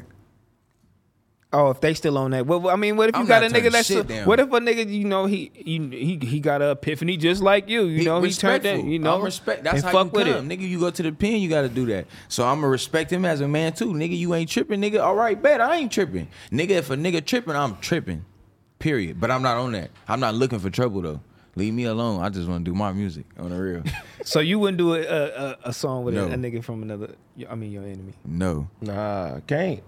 Oh, if they still on that, well, I mean, what if you I'm got a nigga turning that's shit what if a nigga, you know, he he he, he got a epiphany just like you, you He know, he turned that, you know, I'm respect. That's and how fuck you with come, it. nigga. You go to the pen, you got to do that. So I'm gonna respect him as a man too, nigga. You ain't tripping, nigga. All right, bet I ain't tripping, nigga. If a nigga tripping, I'm tripping. Period. But I'm not on that. I'm not looking for trouble though. Leave me alone. I just want to do my music on the real. [LAUGHS] So you wouldn't do a a, a, a song with a, a nigga from another, I mean, your enemy. no. Nah, can't.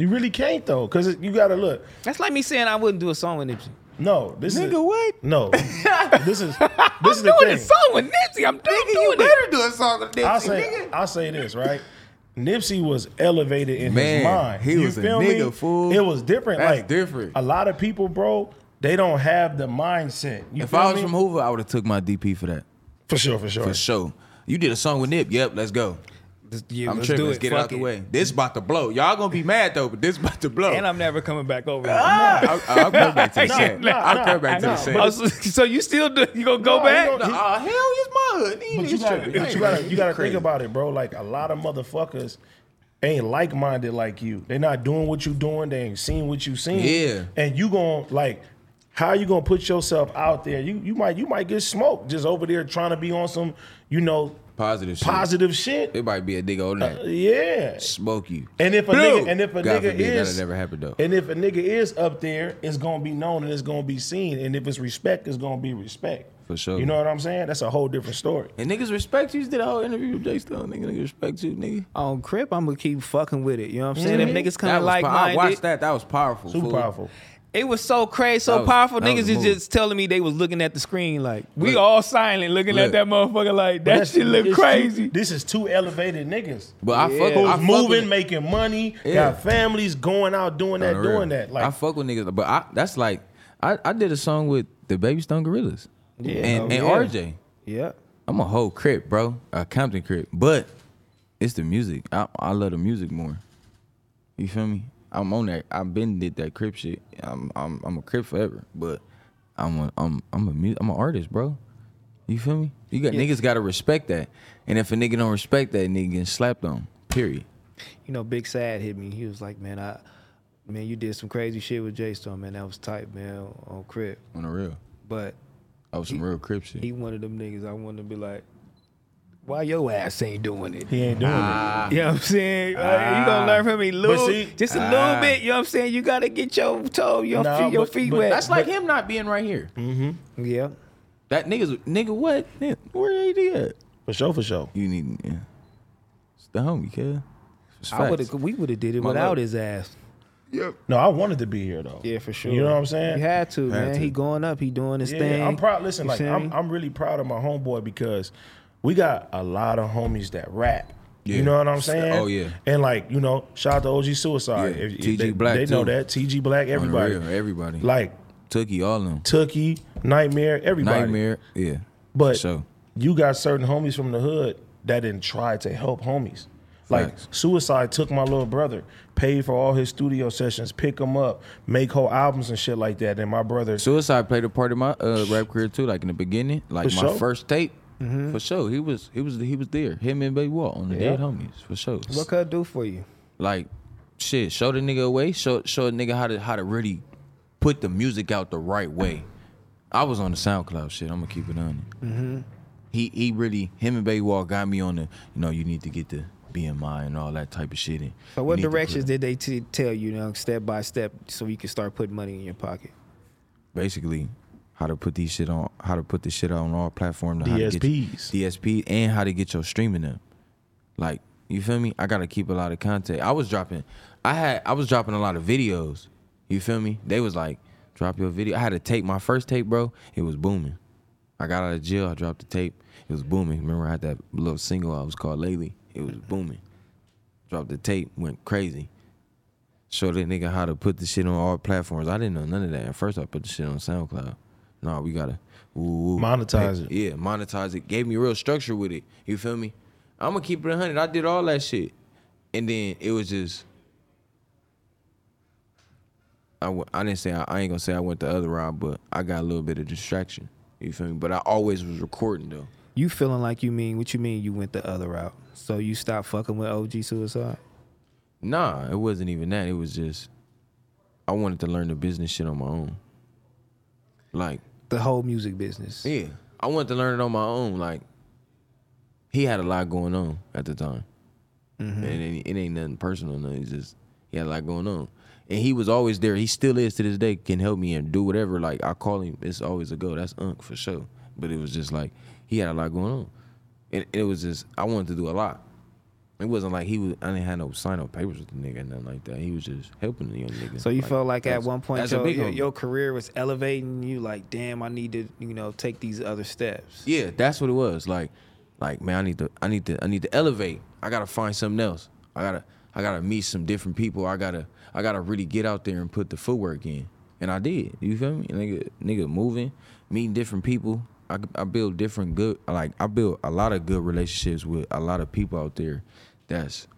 You really can't though, cause you gotta look. That's like me saying I wouldn't do a song with Nipsey. No, this is Nigga, what? no. this [LAUGHS] is this is I'm the doing thing. a song with Nipsey. I'm doing, you doing it. better do a song with Nipsey, I'll say, nigga. I'll say this, right? Nipsey was elevated in Man, his mind. he you was a nigga, me? fool. It was different. That's like different. A lot of people, bro, they don't have the mindset. You If I was me? from Hoover, I would have took my DP for that. for sure, for sure. For sure. You did a song with Nip. Yep, let's go. Just- yeah, I'm let's tripping. do Let's it. get it Fuck out the way. This about to blow. Y'all gonna be mad though, but this about to blow. And I'm never coming back over. here. Ah, I'll, I'll come back to the Nah, set. nah, I'll nah, come back to nah, the set. but- Oh, so, so you still do? You gonna go No, back? he gonna- Nah, hell, it's my hood. These But you niggas gotta, tripping. but you gotta, you gotta think about it, bro. Like a lot of motherfuckers ain't like minded like you. They're not doing what you doing. They ain't seen what you seen. Yeah. And you gonna like, how you gonna put yourself out there? You you might you might get smoked just over there trying to be on some, you know, Positive shit. positive shit. It might be a nigga older than that. Uh, yeah. Smoke you. And if a Blue. nigga and if a God nigga forbid, is that'll never happen though. and if a nigga is up there, it's gonna be known and it's gonna be seen. And if it's respect, it's gonna be respect. For sure. You know what I'm saying? That's a whole different story. And niggas respect you. You did a whole interview with J Stone. Nigga, nigga respect you, nigga. On Crip, I'm gonna keep fucking with it. You know what I'm saying? If mm-hmm. niggas That coming was like pow- I watched that. That was powerful. Super fool. powerful. It was so crazy, That so was- powerful. that Niggas a is move. just telling me they was looking at the screen like we Look. all silent looking Look. at that motherfucker like that That's- shit look it's crazy. Two, this is two elevated niggas. But I Yeah. fuck, Who's I Who's fuck with moving, it. making money, Yeah. got families going out doing that, On the real. doing that. Like I fuck with niggas, but I, that's like I, I did a song with the Baby Stone Gorillas. Yeah. and, Oh, and yeah. RJ. Yeah. I'm a whole crip, bro. A Compton crip. But it's the music. I, I love the music more. You feel me? I'm on that. I've been did that crip shit. I'm I'm I'm a crip forever. But I'm a I'm I'm a mu- I'm an artist, bro. You feel me? You got Yeah. niggas gotta respect that. And if a nigga don't respect that, nigga getting slapped on. Period. You know, Big Sad hit me. He was like, "Man, I, man, you did some crazy shit with J Stone, man. That was tight, man, on Crip." On the real. But That was some real crip shit. he one of them niggas. I wanted to be like, "Why your ass ain't doing it?" he ain't doing Ah. it. You know what I'm saying? Like, you gonna learn from me, little, see- just a Ah. little bit. You know what I'm saying? You gotta get your toe, your Nah, feet, your but- feet but wet. That's like him not being right here. Mm-hmm. Yeah. That niggas nigga what? Nigga, Where he at? For sure, for sure. You need yeah. It's the homie, kid. It's I would have. We would have did it My without love. his ass. Yep. No, I wanted to be here though. Yeah, for sure. You know what I'm saying? You had to, man. to. He going up. He doing his Yeah, thing. I'm proud. Listen, You like see I'm. I'm really proud of my homeboy because we got a lot of homies that rap. Yeah. You know what I'm saying? Oh, yeah. And like you know, shout out to OG Suicide. Yeah, If- TG they, Black, they know that TG Black. Everybody, real, everybody. like Tookie, all of them. Tookie, Nightmare, everybody. Nightmare, yeah. But so you got certain homies from the hood that didn't try to help homies. Like. Suicide took my little brother, paid for all his studio sessions, pick him up, make whole albums and shit like that. And my brother, Suicide played a part of my uh, rap career too, like in the beginning, like For my sure. first tape. For sure, he was he was he was there. Him and Baby Walt on the Yeah. Dead Homies for sure. what could I do for you? like shit, show the nigga away. show show a nigga how to how to really put the music out the right way. I was on the SoundCloud shit. I'm gonna keep it on it. Mm-hmm. He he really him and Baby Walt got me on the you know you need to get the BMI and all that type of shit. And So what need to put- directions did they t- tell you, you know, step by step, so you can start putting money in your pocket? basically how to put these shit on how to put this shit on all platforms how to get DSPs. DSP and how to get your streaming up. Like, you feel me? I gotta keep a lot of content. I was dropping I had I was dropping a lot of videos. You feel me? They was like, drop your video. I had to tape, my first tape, bro, it was booming. I got out of jail, I dropped the tape. It was booming. Remember I had that little single I was called Lately? It was booming. Dropped the tape, went crazy. Showed that nigga how to put the shit on all platforms. I didn't know none of that. At first I put the shit on SoundCloud. No, we gotta ooh, ooh, Monetize it. Yeah, monetize it. Gave me real structure with it. You feel me? I'm gonna keep it 100. I did all that shit, and then it was just. I, w- I didn't say I, I ain't gonna say I went the other route, but I got a little bit of distraction. You feel me? But I always was recording though. You feeling like you mean what you mean? You went the other route, so you stopped fucking with OG Suicide. Nah, it wasn't even that. It was just I wanted to learn the business shit on my own. Like, The whole music business. yeah, I wanted to learn it on my own. Like, he had a lot going on at the time, mm-hmm. and it, it ain't nothing personal. Nothing. It's just he had a lot going on, and he was always there. He still is to this day. Can help me and do whatever. Like I call him. It's always a go. That's Unc for sure. But it was just like he had a lot going on, and it was just I wanted to do a lot. It wasn't like he was. I didn't have no sign no papers with the nigga, nothing like that. He was just helping the young nigga. So you felt like at one point your, your, your career was elevating you. Like, damn, I need to you know take these other steps. Yeah, that's what it was. Like, like man, I need to, I need to, I need to elevate. I gotta find something else. I gotta, I gotta meet some different people. I gotta, I gotta really get out there and put the footwork in. And I did. You feel me? Nigga, nigga, moving, meeting different people. I, I build different good, like I built a lot of good relationships with a lot of people out there. That's,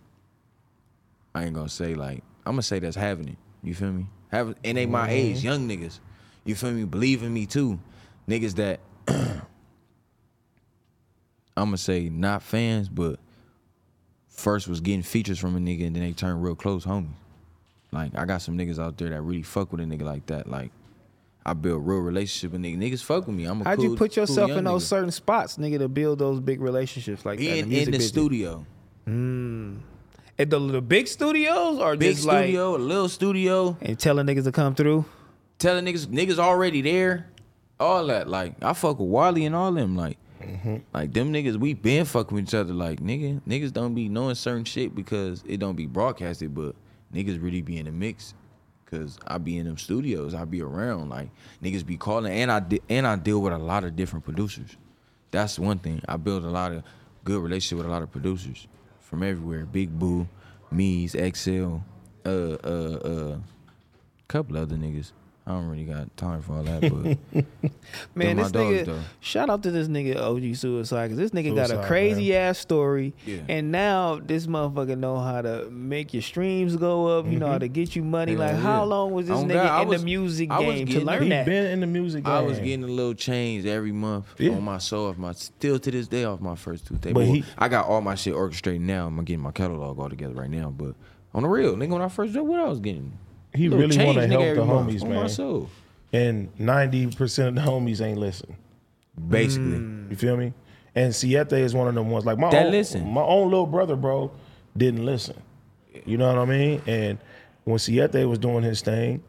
I ain't gonna say like, I'm gonna say that's having it. You feel me? Have and they my age, young niggas. You feel me? Believe in me too. Niggas that [CLEARS THROAT] I'm gonna say not fans, but first was getting features from a nigga and then they turned real close homies. Like I got some niggas out there that really fuck with a nigga like that. Like I build real relationship with niggas. Niggas fuck with me. I'm a How'd cool, you put yourself young in those nigga. certain spots, nigga, to build those big relationships like that? in, the in the business? Studio. At the, the big studios or Big just like studio, a little studio. and telling niggas to come through? telling niggas niggas already there, all that. Like I fuck with Wally and all them. Like, mm-hmm. like them niggas, we been fucking with each other. Like nigga, niggas don't be knowing certain shit because it don't be broadcasted, but niggas really be in the mix. Cause I be in them studios, I be around. Like niggas be calling, and I de- and I deal with a lot of different producers. That's one thing. I build a lot of good relationship with a lot of producers from everywhere. Big Boo, Me's, XL, uh, uh, uh, couple other niggas. I don't really got time for all that, but [LAUGHS] Man, my this dogs, nigga. though. Shout out to this nigga OG Suicide because this nigga got a Suicide, crazy ass story, Yeah. and now this motherfucker know how to make your streams go up. You know how mm-hmm. to get you money. Hell like, yeah. how long was this Oh, nigga God, in was- the music I was game to learn that? been in the music game. I was getting a little change every month Yeah. on my soul off my still to this day off my first two tape. But Well, he- I got all my shit orchestrated now. I'm getting my catalog all together right now. But on the real, nigga, when I first dropped, what I was getting? He Little really want to help the homies, man. soul. And ninety percent of the homies ain't listen. Basically. Mm. You feel me? And Siete is one of them ones. Like my That own, listen. my own little brother, bro, didn't listen. You know what I mean? And when Siete was doing his thing,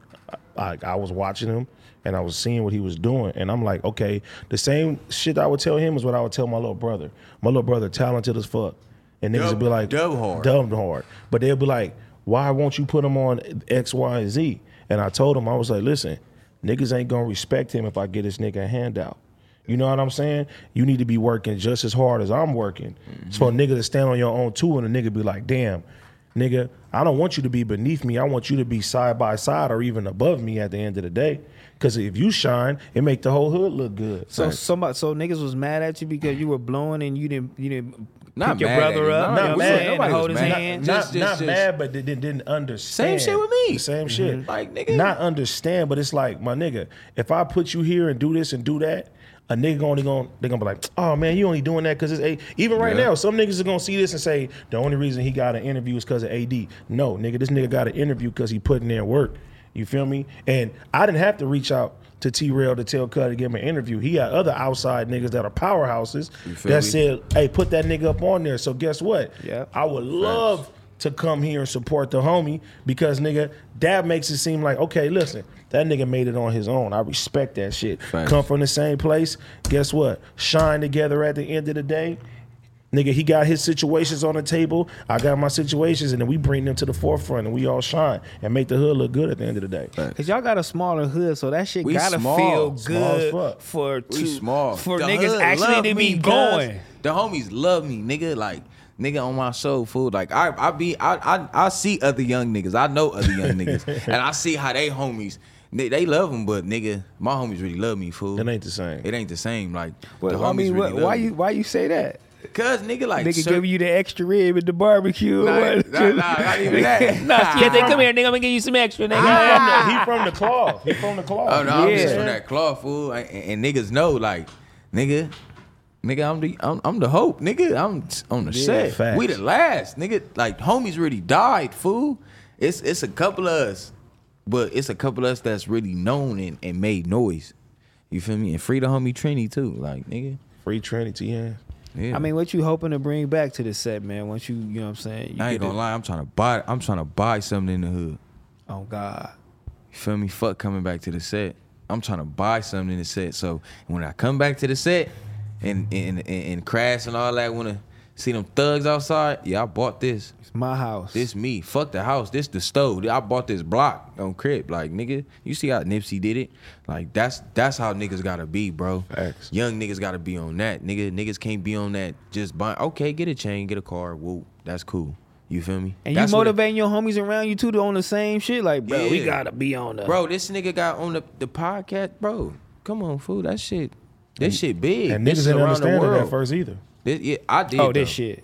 I, I was watching him and I was seeing what he was doing, and I'm like, okay, the same shit I would tell him is what I would tell my little brother. My little brother talented as fuck, and niggas Dub- would be like, dumb hard. dubbed hard. But they'll be like, why won't you put him on X, Y, and Z? And I told him, I was like, listen, niggas ain't gonna respect him if I get this nigga a handout. You know what I'm saying? You need to be working just as hard as I'm working. So for a nigga to stand on your own too and a nigga be like, damn, nigga, I don't want you to be beneath me. I want you to be side by side or even above me at the end of the day. Cause if you shine, it make the whole hood look good. So somebody, so niggas was mad at you because you were blowing and you didn't, you didn't Not pick your brother up. Not you know what I'm mad. saying? Hold his mad. hand. not Just- not just- just- mad, but they didn't, didn't understand. Same shit with me. The same shit. Like, nigga. Not understand, but it's like, my nigga, if I put you here and do this and do that, a nigga only gonna they gonna be like, oh man, you only doing that because it's A. Even right Yeah. now, some niggas are gonna see this and say the only reason he got an interview is because of AD. No, nigga, this nigga got an interview because he put in work. You feel me? And I didn't have to reach out to T Rail to tell Cud to give him an interview. He got other outside niggas that are powerhouses that me? said, hey, put that nigga up on there. So guess what? Yeah. I would love to come here and support the homie because nigga, that makes it seem like, okay, listen, that nigga made it on his own. I respect that shit. Facts. Come from the same place. Guess what? Shine together at the end of the day. Nigga, he got his situations on the table. I got my situations, and then we bring them to the forefront, and we all shine and make the hood look good at the end of the day. Cause y'all got a smaller hood, so that shit We gotta small. feel Small as good fuck. for We two, small. for The niggas actually love to be me, cuz. going. The homies love me, nigga. Like nigga on my soul food. Like I, I be, I, I, I see other young niggas. I know other young niggas, [LAUGHS] and I see how they homies. They, they love them, but nigga, my homies really love me, fool. It ain't the same. It ain't the same. Like Well, the I homies mean, really what, love why me. you why you say that? Cause nigga, like Nigga cer- give you the extra rib at the barbecue. or Nah, what? nah, nah, not [LAUGHS] even that. nah, yeah, they come here, nigga. I'm gonna give you some extra, nigga. he from the cloth. He from the cloth. Oh no, I'm just from that cloth, fool. And, and niggas know, like, nigga, nigga, I'm the I'm, I'm the hope, nigga. I'm on the set. facts. We the last, nigga. Like homies really died, fool. It's it's a couple of us, but it's a couple of us that's really known and, and made noise. You feel me? And free the homie Trini too, like nigga. Free Trinity, yeah. Yeah. I mean, what you hoping to bring back to the set, man? Once you, you know what I'm saying? You I ain't get gonna it- lie. I'm trying to buy. I'm trying to buy something in the hood. Oh God. You feel me? Fuck coming back to the set. I'm trying to buy something in the set. So when I come back to the set and and and, crash and all that wanna See them thugs outside? Yeah, I bought this. It's my house. This me. Fuck the house. This the stove. I bought this block on crib. Like nigga, you see how Nipsey did it? Like that's that's how niggas gotta be, bro. Facts. Young niggas gotta be on that. Nigga, niggas can't be on that. Just buy. Okay, get a chain, get a car. Whoop, that's cool. You feel me? and That's you what it- motivating your homies around you too to on the same shit. Like, bro, we gotta be on the bro. This nigga got on the the podcast, bro. Come on, fool. That shit. This shit big. And This niggas is didn't around the understand it world. at first either. This, yeah, I did. Oh, this though. shit.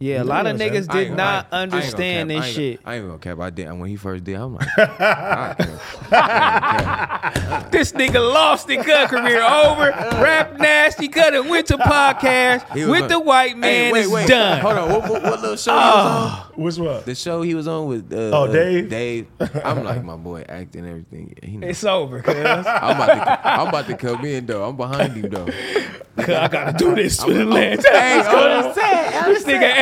Yeah, a lot of know what I'm niggas saying? I did not ain't- I ain't gonna understand cap. I this ain't shit. gonna- I ain't gonna cap. I did. And when he first did, I'm like, [LAUGHS] I can't. This nigga lost his cut career over. Rap nasty, cut it. Went to podcast He was with on- the white man. Hey, wait, is wait. done. Hold on. What, what, what little show he was ah. on? What's what? The show he was on with. Uh, Oh, Dave? Dave. I'm [LAUGHS] like my boy acting everything. Yeah, he know. It's over, cuz. [LAUGHS] I'm about to. I'm about to come in though. I'm behind him though. [LAUGHS] Cuz I gotta do this for the last Hey, time. I'm. This nigga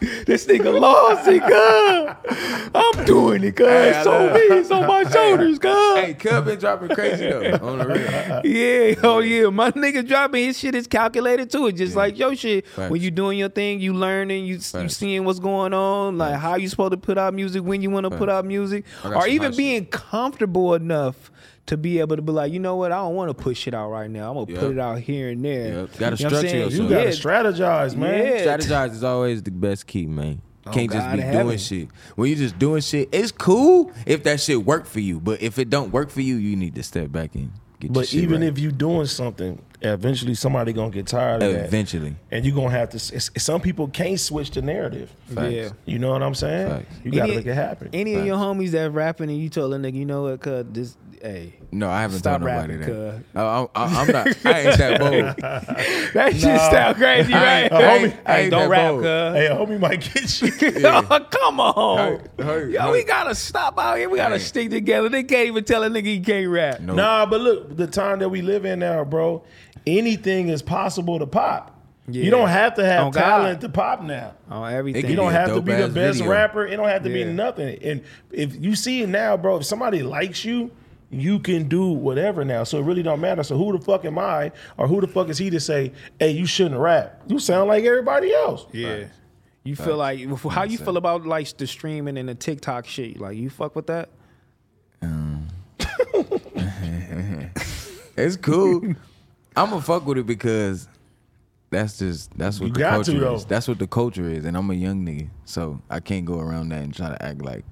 80. This nigga lost it, cuz. I'm doing it, cuz. Hey, so know. big. It's on my shoulders, cuz. Hey, Cub been dropping crazy though. On the real. Yeah, oh yeah. My nigga dropping his shit is calculated too. It's just like your shit. Facts. When you doing your thing, you learning, you you seeing what's going on, like how you supposed to put out music when you want to put out music, or even hot being comfortable enough to be able to be like, you know what, I don't want to push it out right now. I'm gonna Yep. put it out here and there. Yep. Gotta You know structure yourself. You gotta Yeah. strategize, man. Yeah. Strategize is always the best key, man. Oh, Can't just Oh, be doing heaven. shit. When you just doing shit, it's cool if that shit work for you. But if it don't work for you, you need to step back and get your But even right. if you doing something, eventually somebody gonna get tired of that. eventually, And you're gonna have to. Some people can't switch the narrative. Facts. Yeah. You know what I'm saying? Facts. You gotta Any- make it happen. Any of your homies that rapping and you told a nigga, you know what, cuz this, hey, no, I haven't Stop told nobody rapping, that. I, I, I, I'm not. I ain't that [LAUGHS] bold. that shit sound crazy, right? ain't- homie, ain't- I Hey, don't rap, bold. cuz. hey, a [LAUGHS] homie might get you. Oh, [LAUGHS] come on. Hurt, hurt, Yo, hurt. we gotta stop out here. We gotta Right. stick together. They can't even tell a nigga he can't rap. No. Nah, but look, the time that we live in now, bro, anything is possible to pop. Yeah. You don't have to have On God. talent to pop now. Oh, everything. You don't have to be the best video. rapper. It don't have to be nothing. And if you see it now, bro, if somebody likes you, you can do whatever now. So it really don't matter. So who the fuck am I, or who the fuck is he to say, "Hey, you shouldn't rap"? You sound like everybody else. Yeah. You feel like how you feel about like the streaming and the TikTok shit? Like you fuck with that? Um, [LAUGHS] It's cool. [LAUGHS] I'm gonna fuck with it because that's just that's what You the got culture to, though. is. That's what the culture is, and I'm a young nigga, so I can't go around that and try to act like,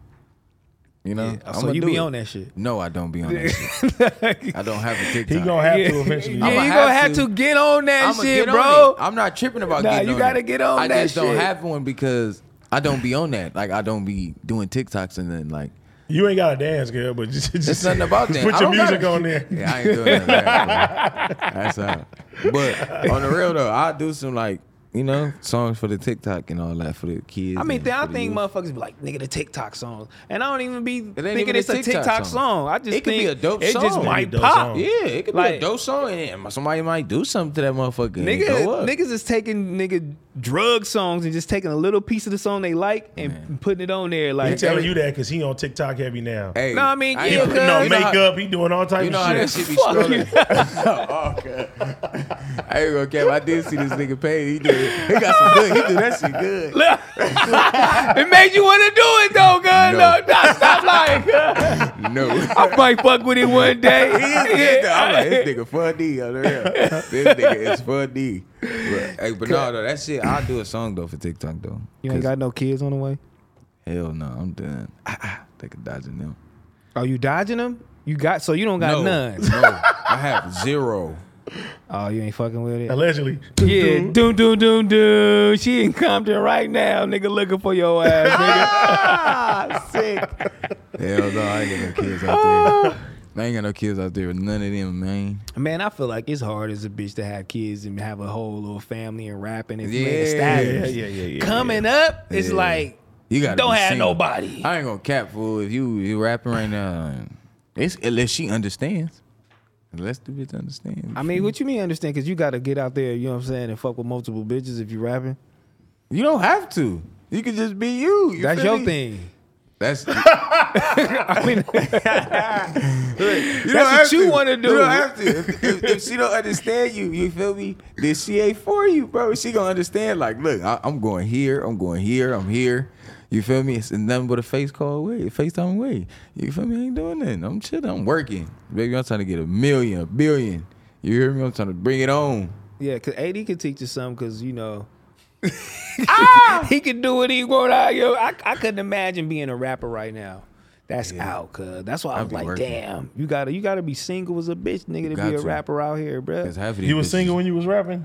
you know. Yeah, so I'ma you do be it. on that shit? No, I don't be on that shit. [LAUGHS] I don't have a TikTok. He gonna have Yeah. to eventually. Yeah, I'ma you have gonna have to. to get on that I'ma shit, get on bro. it. I'm not tripping about Nah, getting you on gotta it. get on I that just don't shit. have one because I don't be on that. Like I don't be doing TikToks and then like You ain't gotta dance, girl, but just, just It's nothing about that. Put your music gotta- on there. Yeah, I ain't doing that. That's how. But on the real though, I do some like you know songs for the TikTok and all that for the kids. I mean, and I think motherfuckers be like, nigga, the TikTok songs. And I don't even be ain't thinking even it's a TikTok TikTok song. song. I just It could be a dope it just song. might It could be pop. song. Yeah, it could be a dope song, and somebody might do something to that motherfucker. Nigga, niggas is taking nigga drug songs and just taking a little piece of the song they like and putting it on there. Like He Like, telling you that because he on TikTok heavy now. Hey, No, I mean, ain't yeah, he putting on cuz- how- makeup. He doing all type You know how of that shit. shit be Fuck [LAUGHS] [LAUGHS] oh, okay. I ain't gonna cap. I did see this nigga pay. He did. He got some good. He do that shit good. [LAUGHS] it made you want to do it though, gun. No. No, no, stop lying. cuz. No. I might fuck with it one day. [LAUGHS] He is good, though. I'm like, this nigga funny on the real. This nigga is funny. But, hey, but no, though, that shit, I'll do a song though for TikTok though. You ain't got no kids on the way. hell no, I'm done. Ah, ah, they could dodging them. Are you dodging them? You got so you don't got no, none. No, I have zero. Oh, you ain't fucking with it. Allegedly. Yeah, doom doom doom doom. She in Compton right now, nigga, looking for your ass, nigga. [LAUGHS] [LAUGHS] Sick. Hell no, I ain't got no kids out there. I ain't got no kids out there with none of them, man. Man, I feel like it's hard as a bitch to have kids and have a whole little family and rapping and Yeah, being Yeah, established. yeah, yeah, yeah. Coming up, it's Yeah. like You got don't have nobody. I ain't gonna cap fool. If you you rapping right now, it's unless she understands. Unless the bitch understand. I mean, what you mean understand? Because you got to get out there, you know what I'm saying, and fuck with multiple bitches if you rapping. you don't have to. You can just be you. you That's your me? thing. That's [LAUGHS] I mean, [LAUGHS] don't That's what have you to. wanna do. You don't have to. If, if, if she don't understand you, you feel me? Then she ain't for you, bro. She gonna understand. Like, look, I, I'm going here. I'm going here. I'm here. You feel me? It's nothing but a face call away, a FaceTime away. You feel me? I ain't doing nothing. I'm chilling. I'm working. Baby, I'm trying to get a million, a billion. You hear me? I'm trying to bring it on. yeah, cause AD can teach you something, cause you know. [LAUGHS] Ah! he can do what he want out, yo. I, I couldn't imagine being a rapper right now. That's out, cuz. That's why I I'd was like, working. damn, you gotta you gotta be single as a bitch, nigga, to be a to. rapper out here, bruh. Cause half of these You was single when you was rapping?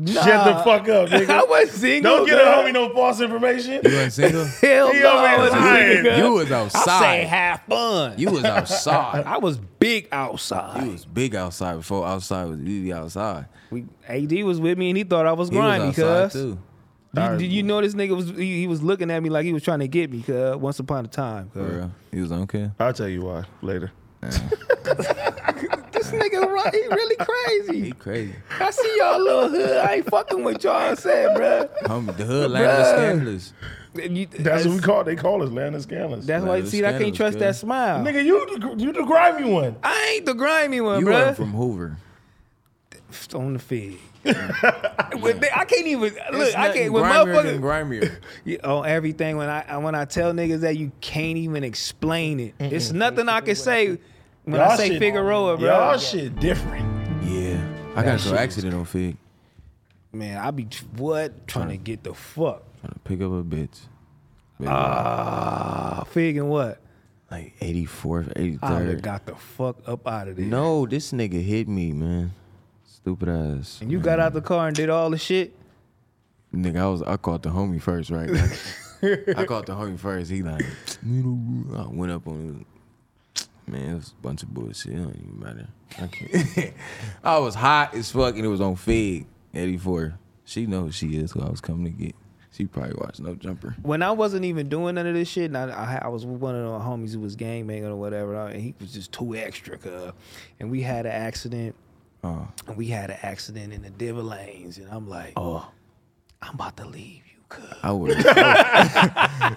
Nah. Shut the fuck up, [LAUGHS] nigga. I was single. Don't get a homie no false information. You wasn't single? [LAUGHS] Hell He no, I wasn't lying. single. You was outside. I say outside. have fun. You was outside. [LAUGHS] I was big outside. You was big outside before outside was really outside. We, AD was with me and he thought I was He was grimy, outside cuz. too. You, did you know this nigga was he, he was looking at me like he was trying to get me, cuz once upon a time, For cuz. real. He was on care. I'll tell you why later. This nigga right, he really crazy. He crazy. crazy. I see y'all little hood. I ain't fucking with y'all, I said, bruh. Homie, the hood land of the Bruh. scandalous. You- That's what we call. They call us land of scandalous. That's why Land see I can't trust cuz. that smile. Nigga, you the, you the grimy one. I ain't the grimy one, bro. You bruh. from Hoover. on the fig. [LAUGHS] When I can't even look. I can't. When grimier than motherfuckers grimier. Yeah, on everything when I when I tell niggas that you can't even explain it. It's nothing I can say when I Y'all say shit- Figueroa, bro. Y'all shit different. Yeah. I got into shit an is- accident on Fig. Man, I be what trying to get the fuck. Trying to pick up a bitch. Baby, Ah, Fig and what? like 84th, I would've 83rd. got the fuck up out of there. No, this nigga hit me, man. Stupid ass. And you got out the car and did all the shit. Nigga, I was I caught the homie first, right? [LAUGHS] I caught the homie first. He like, you [SNIFFS] know, I went up on him. Man, it was a bunch of bullshit. It don't even matter. I can't. [LAUGHS] I was hot as fuck and it was on Fig 84. She knows who she is who I was coming to get. She probably watched No Jumper. When I wasn't even doing none of this shit, and I, I, I was with one of the homies who was gangbanging or whatever, and he was just too extra, cuz. And we had an accident. Oh. And we had an accident in the Diver lanes, and I'm like, Oh. I'm about to leave. I would have.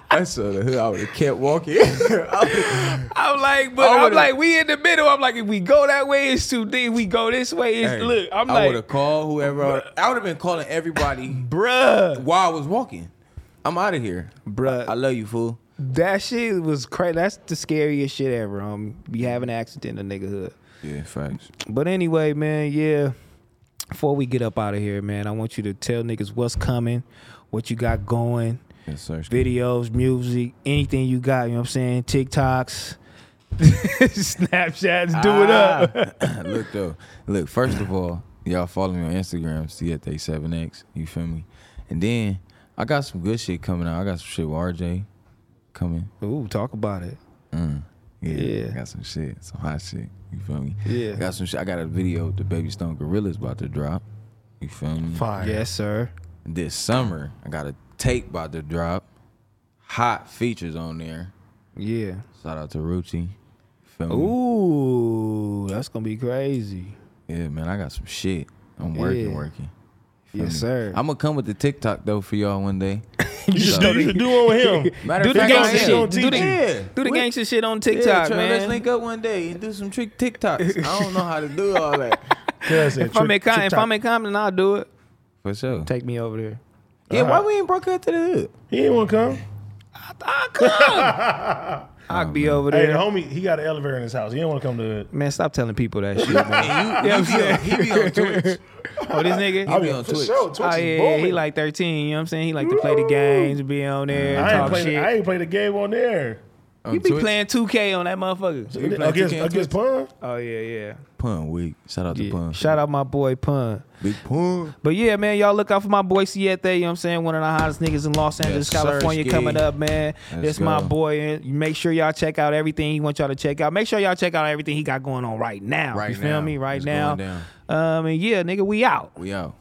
The [LAUGHS] hood. I would have kept walking. [LAUGHS] I I'm like, but I I'm like, we in the middle. I'm like, if we go that way, it's too deep. We go this way, it's Hey, look. I'm like, I would have called whoever. I would have been calling everybody bruh, while I was walking. I'm out of here. bruh. I love you, fool. that shit was crazy. That's the scariest shit ever. Um, be having an accident in the niggahood. Yeah, facts. But anyway, man, yeah. Before we get up out of here, man, I want you to tell niggas what's coming, what you got going, Yes, sir. videos, music, anything you got. You know what I'm saying? TikToks, [LAUGHS] Snapchats, do it up. Ah. [COUGHS] look though, look. First of all, y'all follow me on Instagram, CFA7X. You feel me? And then I got some good shit coming out. I got some shit with RJ coming. Ooh, talk about it. Mm. Yeah, Yeah. I got some shit, some hot shit. You feel me? Yeah. I got some shit. I got a video the Baby Stone Gorillas about to drop. You feel me? Fire. Yes, sir. This summer, I got a tape about to drop. Hot features on there. Yeah. Shout out to Ruchi. Ooh, that's gonna be crazy. Yeah, man, I got some shit. I'm working, Yeah. working. Yes, me? sir. I'm gonna come with the TikTok though for y'all one day. [LAUGHS] You should, do, you should do with him. [LAUGHS] Matter Do of the fact, gangsta I am. shit. Do the, Yeah. do the gangsta shit on Yeah, TikTok, Let's man. link up one day and do some trick TikToks. I don't know how to do all that. [LAUGHS] If I'm in if I'm in Compton, I'll do it. For sure. Take me over there. Yeah, why uh-huh. we ain't broke out to the hood? he ain't want to come. [LAUGHS] I'll come. I'll be over Hey, there. the homie, he got an elevator in his house. He didn't want to come to it. Man, stop telling people that [LAUGHS] shit, man. And you, he, be on, he [LAUGHS] be on Twitch. oh, this nigga? He be mean, on for Twitch. sure, Twitch Oh is yeah, yeah, booming. he like 13, you know what I'm saying? He like to play the games, be on there, mm-hmm. I ain't talk played. shit. I ain't played the game on there. On you be Twitch. playing 2K on that motherfucker. You play Against 2K on against Pun. Oh yeah, yeah. Pun week. Shout out to yeah. Pun. Shout out my boy Pun. Big Pun. But yeah, man, y'all look out for my boy Siete, you know what I'm saying? One of the hottest niggas in Los Angeles, Yes, California Ski. coming up, man. Let's That's my boy. And make sure y'all check out everything he wants y'all to check out. Make sure y'all check out everything he got going on right now. Right you feel me? Right It's now. Um and yeah, nigga, we out. We out.